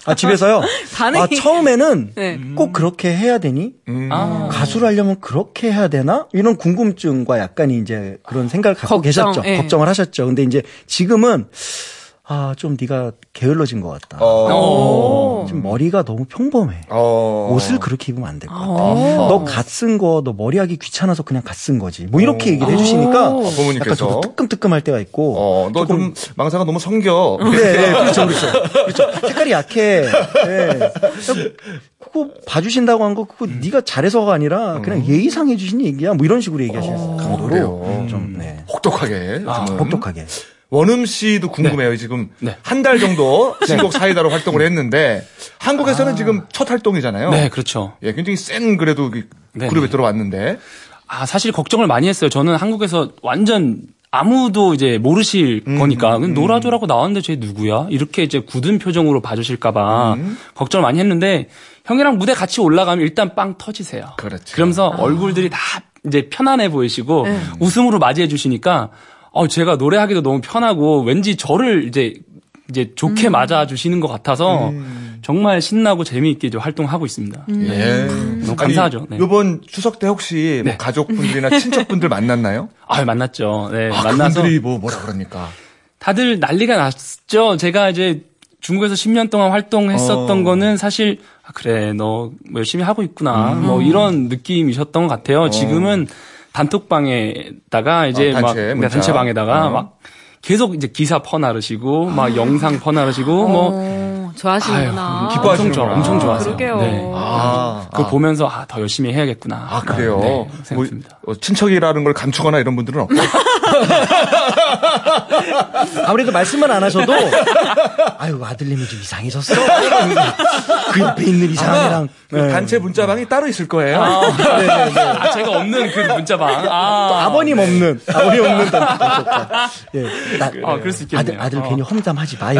아, 집에서요? 반응이- 아, 처음에는 네. 꼭 그렇게 해야 되니? 음. 아. 가수를 하려면 그렇게 해야 되나? 이런 궁금증과 약간 이제 그런 생각을 갖고 걱정, 계셨죠. 예. 걱정을 하셨죠. 근데 이제 지금은 아, 좀 네가 게을러진 것 같다. 어. 지금 머리가 너무 평범해. 어. 옷을 그렇게 입으면 안 될 것 같아. 어. 너갓 쓴 거, 너 머리하기 귀찮아서 그냥 갓 쓴 거지. 뭐 이렇게 얘기를 해주시니까 오. 약간 부모님께서 저도 뜨끔뜨끔할 때가 있고. 어, 너 좀 망사가 너무 성겨. 네, 네, 그렇죠, 그렇죠. 그렇죠. 색깔이 약해. 네. 그거 봐주신다고 한 거, 그거 네가 잘해서가 아니라 그냥 예의상 해주신 얘기야. 뭐 이런 식으로 얘기하시는 강도로 그래요. 좀, 네. 혹독하게. 저는. 혹독하게. 원음 씨도 궁금해요. 지금 네. 한달 정도 신곡 사이다로 활동을 했는데 한국에서는 지금 첫 활동이잖아요. 네, 그렇죠. 예, 굉장히 센 그래도 그 네, 그룹에 네. 들어왔는데 아, 사실 걱정을 많이 했어요. 저는 한국에서 완전 아무도 이제 모르실 거니까 그럼 노라조라고 나왔는데 쟤 누구야? 이렇게 이제 굳은 표정으로 봐주실까봐 걱정을 많이 했는데 형이랑 무대 같이 올라가면 일단 빵 터지세요. 그렇죠. 그러면서 얼굴들이 다 이제 편안해 보이시고 웃음으로 맞이해 주시니까 어 제가 노래하기도 너무 편하고 왠지 저를 이제 이제 좋게 맞아 주시는 것 같아서 정말 신나고 재미있게 이제 활동하고 있습니다. 예. 너무 감사하죠. 네. 이번 추석 때 혹시 뭐 네. 가족분들이나 친척분들 만났나요? 아 만났죠. 네 아, 만나서 그분들이 뭐 뭐라 그럽니까? 다들 난리가 났죠. 제가 이제 중국에서 10년 동안 활동했었던 어. 거는 사실 아, 그래 너 열심히 하고 있구나 뭐 이런 느낌이셨던 것 같아요. 지금은 단톡방에다가 이제 어, 단체, 막 네, 문자. 단체 방에다가 어. 막 계속 이제 기사 퍼나르시고 막 영상 퍼나르시고 뭐 좋아하시는구나. 아유, 기뻐하시는구나. 엄청 좋아, 엄청 좋아하세요. 그러게요. 네. 아, 그거 보면서 아, 더 열심히 해야겠구나. 아, 그래요? 네, 뭐, 생각합니다. 어, 친척이라는 걸 감추거나 이런 분들은 없고. 아무래도 말씀은 안 하셔도 아유 아들님이 좀 이상해졌어. 그 옆에 있는 이상이랑 그 네. 단체 문자방이 따로 있을 거예요. 아, 제가 없는 그 문자방. 또 아, 아버님 없는 아버님 없는 단체 예, 나, 아, 그럴 수 있겠네요. 아들 아들 어. 괜히 험담하지 마요.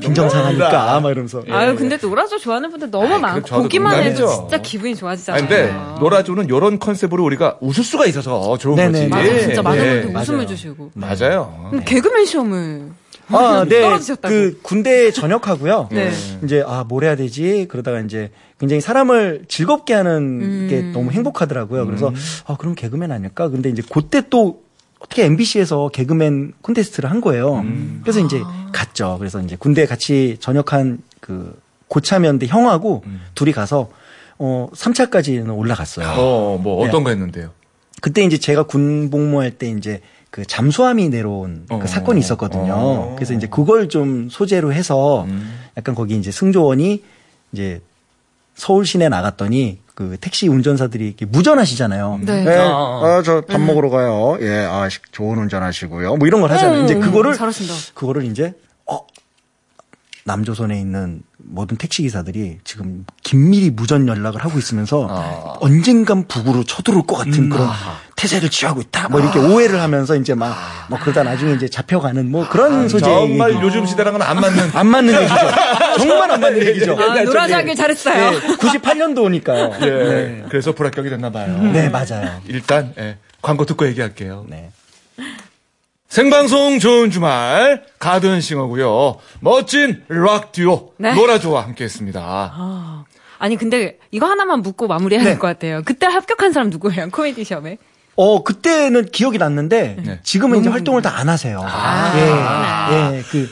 빈정상하니까 막 이러면서. 아유, 근데 노라조 좋아하는 분들 너무 많고, 보기만 해도. 진짜 기분이 좋아지잖아요. 아니, 근데 노라조는 이런 컨셉으로 우리가 웃을 수가 있어서 좋은 네네, 거지. 맞아, 진짜 많은 예. 분들 웃음을 주시고. 맞아요. 그럼 개그맨 시험을. 아, 네. 떨어지셨다고. 그 군대 전역하고요. 네. 이제 아, 뭘 해야 되지? 그러다가 이제 굉장히 사람을 즐겁게 하는 게 음. 너무 행복하더라고요. 그래서 아, 그럼 개그맨 아닐까? 근데 이제 그때 또 어떻게 MBC에서 개그맨 콘테스트를 한 거예요. 그래서 이제 갔죠. 그래서 이제 군대 같이 전역한 그 고참이었는데 형하고 둘이 가서 어 3차까지는 올라갔어요. 어, 뭐 어떤 네. 거 했는데요? 그때 이제 제가 군 복무할 때 이제 그 잠수함이 내려온 어. 그 사건이 있었거든요. 어. 그래서 이제 그걸 좀 소재로 해서 음. 약간 거기 이제 승조원이 이제 서울 시내 나갔더니 그 택시 운전사들이 이렇게 무전하시잖아요. 네. 네, 아. 아, 저밥 먹으러 가요. 예, 아, 시- 좋은 운전하시고요. 뭐 이런 걸 하잖아요. 음, 이제 그거를 잘하신다. 그거를 이제 어 남조선에 있는 모든 택시 기사들이 지금 긴밀히 무전 연락을 하고 있으면서 아. 언젠간 북으로 쳐들어올 것 같은 그런 태세를 취하고 있다. 뭐 이렇게 오해를 하면서 이제 막 뭐 그러다 나중에 이제 잡혀가는 뭐 그런 소재의 정말 얘기. 요즘 시대랑은 안 맞는. 안 맞는 얘기죠. 정말 안 맞는 얘기죠. 아, 하길 잘했어요. 네, 98년도니까요. 예. 네. 그래서 불합격이 됐나 봐요. 네, 맞아요. 일단 예, 광고 듣고 얘기할게요. 네. 생방송 좋은 주말 가든싱어고요. 멋진 락 듀오 네. 노라조와 함께했습니다. 아, 아니, 근데 이거 하나만 묻고 마무리해야 네. 될것 같아요. 그때 합격한 사람 누구예요? 코미디 시험에? 어, 그때는 기억이 났는데 네. 지금은 이제 활동을 다 안 하세요. 예. 예. 그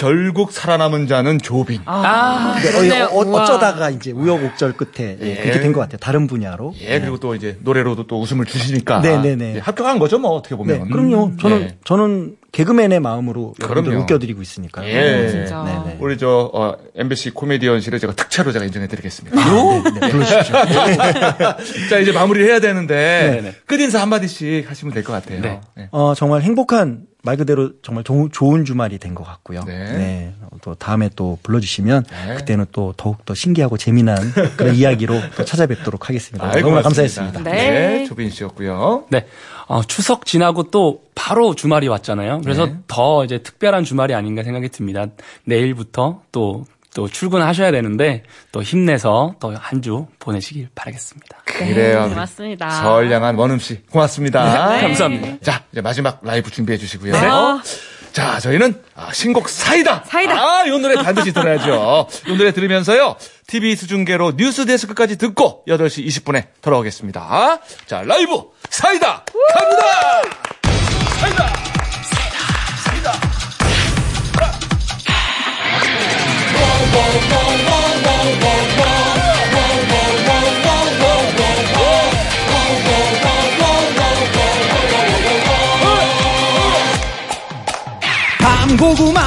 결국 살아남은 자는 조빈. 아, 네. 어, 우와. 쩌다가 이제 우여곡절 끝에 예, 예. 그렇게 된 것 같아요. 다른 분야로. 예, 그리고 또 이제 노래로도 또 웃음을 주시니까. 네네네. 예, 합격한 거죠, 뭐 어떻게 네, 보면. 그럼요. 저는 예. 저는 개그맨의 마음으로 여러분들 그럼요. 웃겨드리고 있으니까요. 예. 진짜. 네, 네. 우리 저 어, MBC 코미디언실에 제가 특차로 제가 인정해드리겠습니다. 네, 네, 불러주십시오. 자 이제 마무리를 해야 되는데 네네. 끝 인사 한 마디씩 하시면 될 것 같아요. 네. 네. 어, 정말 행복한 말 그대로 정말 조- 좋은 주말이 된 것 같고요. 네. 어, 또 다음에 또 불러주시면 네. 그때는 또 더욱 더 신기하고 재미난 그런 이야기로 또 찾아뵙도록 하겠습니다. 아이, 너무나 고맙습니다. 감사했습니다. 네. 네, 조빈 씨였고요. 네. 어, 추석 지나고 또 바로 주말이 왔잖아요. 그래서 네. 더 이제 특별한 주말이 아닌가 생각이 듭니다. 내일부터 또, 또 출근하셔야 되는데 또 힘내서 또 한 주 보내시길 바라겠습니다. 그래요. 우리 고맙습니다. 선량한 원음 씨 고맙습니다. 네, 감사합니다. 자 이제 마지막 라이브 준비해 주시고요. 아. 자 저희는 아, 신곡 사이다. 사이다. 아, 이 노래 반드시 들어야죠. 이 노래 들으면서요. TV 수중계로 뉴스 데스크까지 듣고 8시 20분에 돌아오겠습니다. 자 라이브 사이다 갑니다. 고구마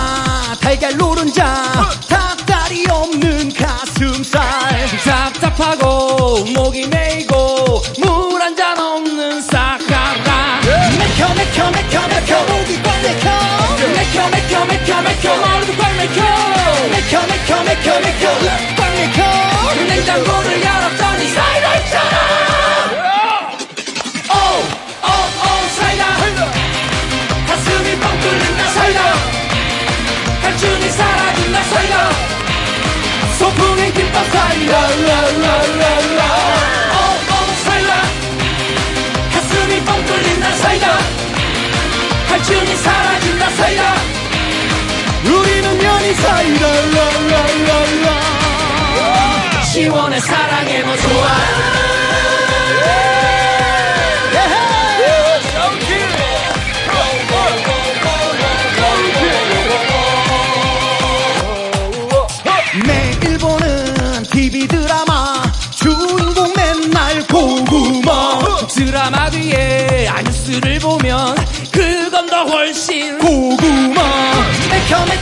달걀 노른자 닭다리 없는 가슴살. 답답하고 목이 메이고 물 한 잔 없는 사하라. 맥혀 맥혀 맥혀 맥혀. 목이 꽉 맥혀. 맥혀 맥혀 맥혀 맥혀. 머리도 꽉 맥혀. 맥혀 맥혀 맥혀 맥혀. 꽉 맥혀. 냉장고를 열었더니 사이다 있잖아 소풍의 김밥 사이다 라라라라. 오오 사이다 가슴이 뻥 뚫린다 사이다. 갈증이 사라진다 사이다. 우리는 면이 사이다 라라라라. 시원해 사랑해 뭐 좋아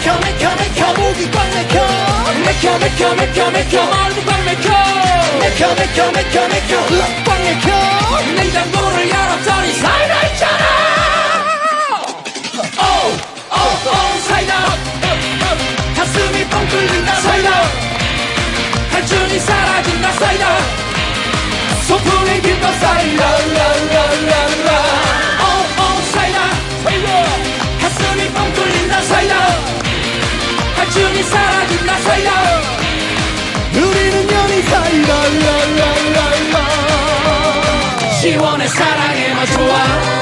맥혀 맥혀 맥혀. 목이 꽉 맥혀. 맥혀 맥혀 맥혀 맥혀. 마음이 꽉 맥혀. 맥혀 맥혀 맥혀 맥혀. 으악 꽉 맥혀. 냉장고를 열었더니 사이다 있잖아. 오오오 사이다. 가슴이 뻥 뚫린다 사이다. 갈증이 사라진다 사이다. 소풍의 길도 사이다. 사이다. 우리는 연인 사이다. 시원해 사랑에 맞춰와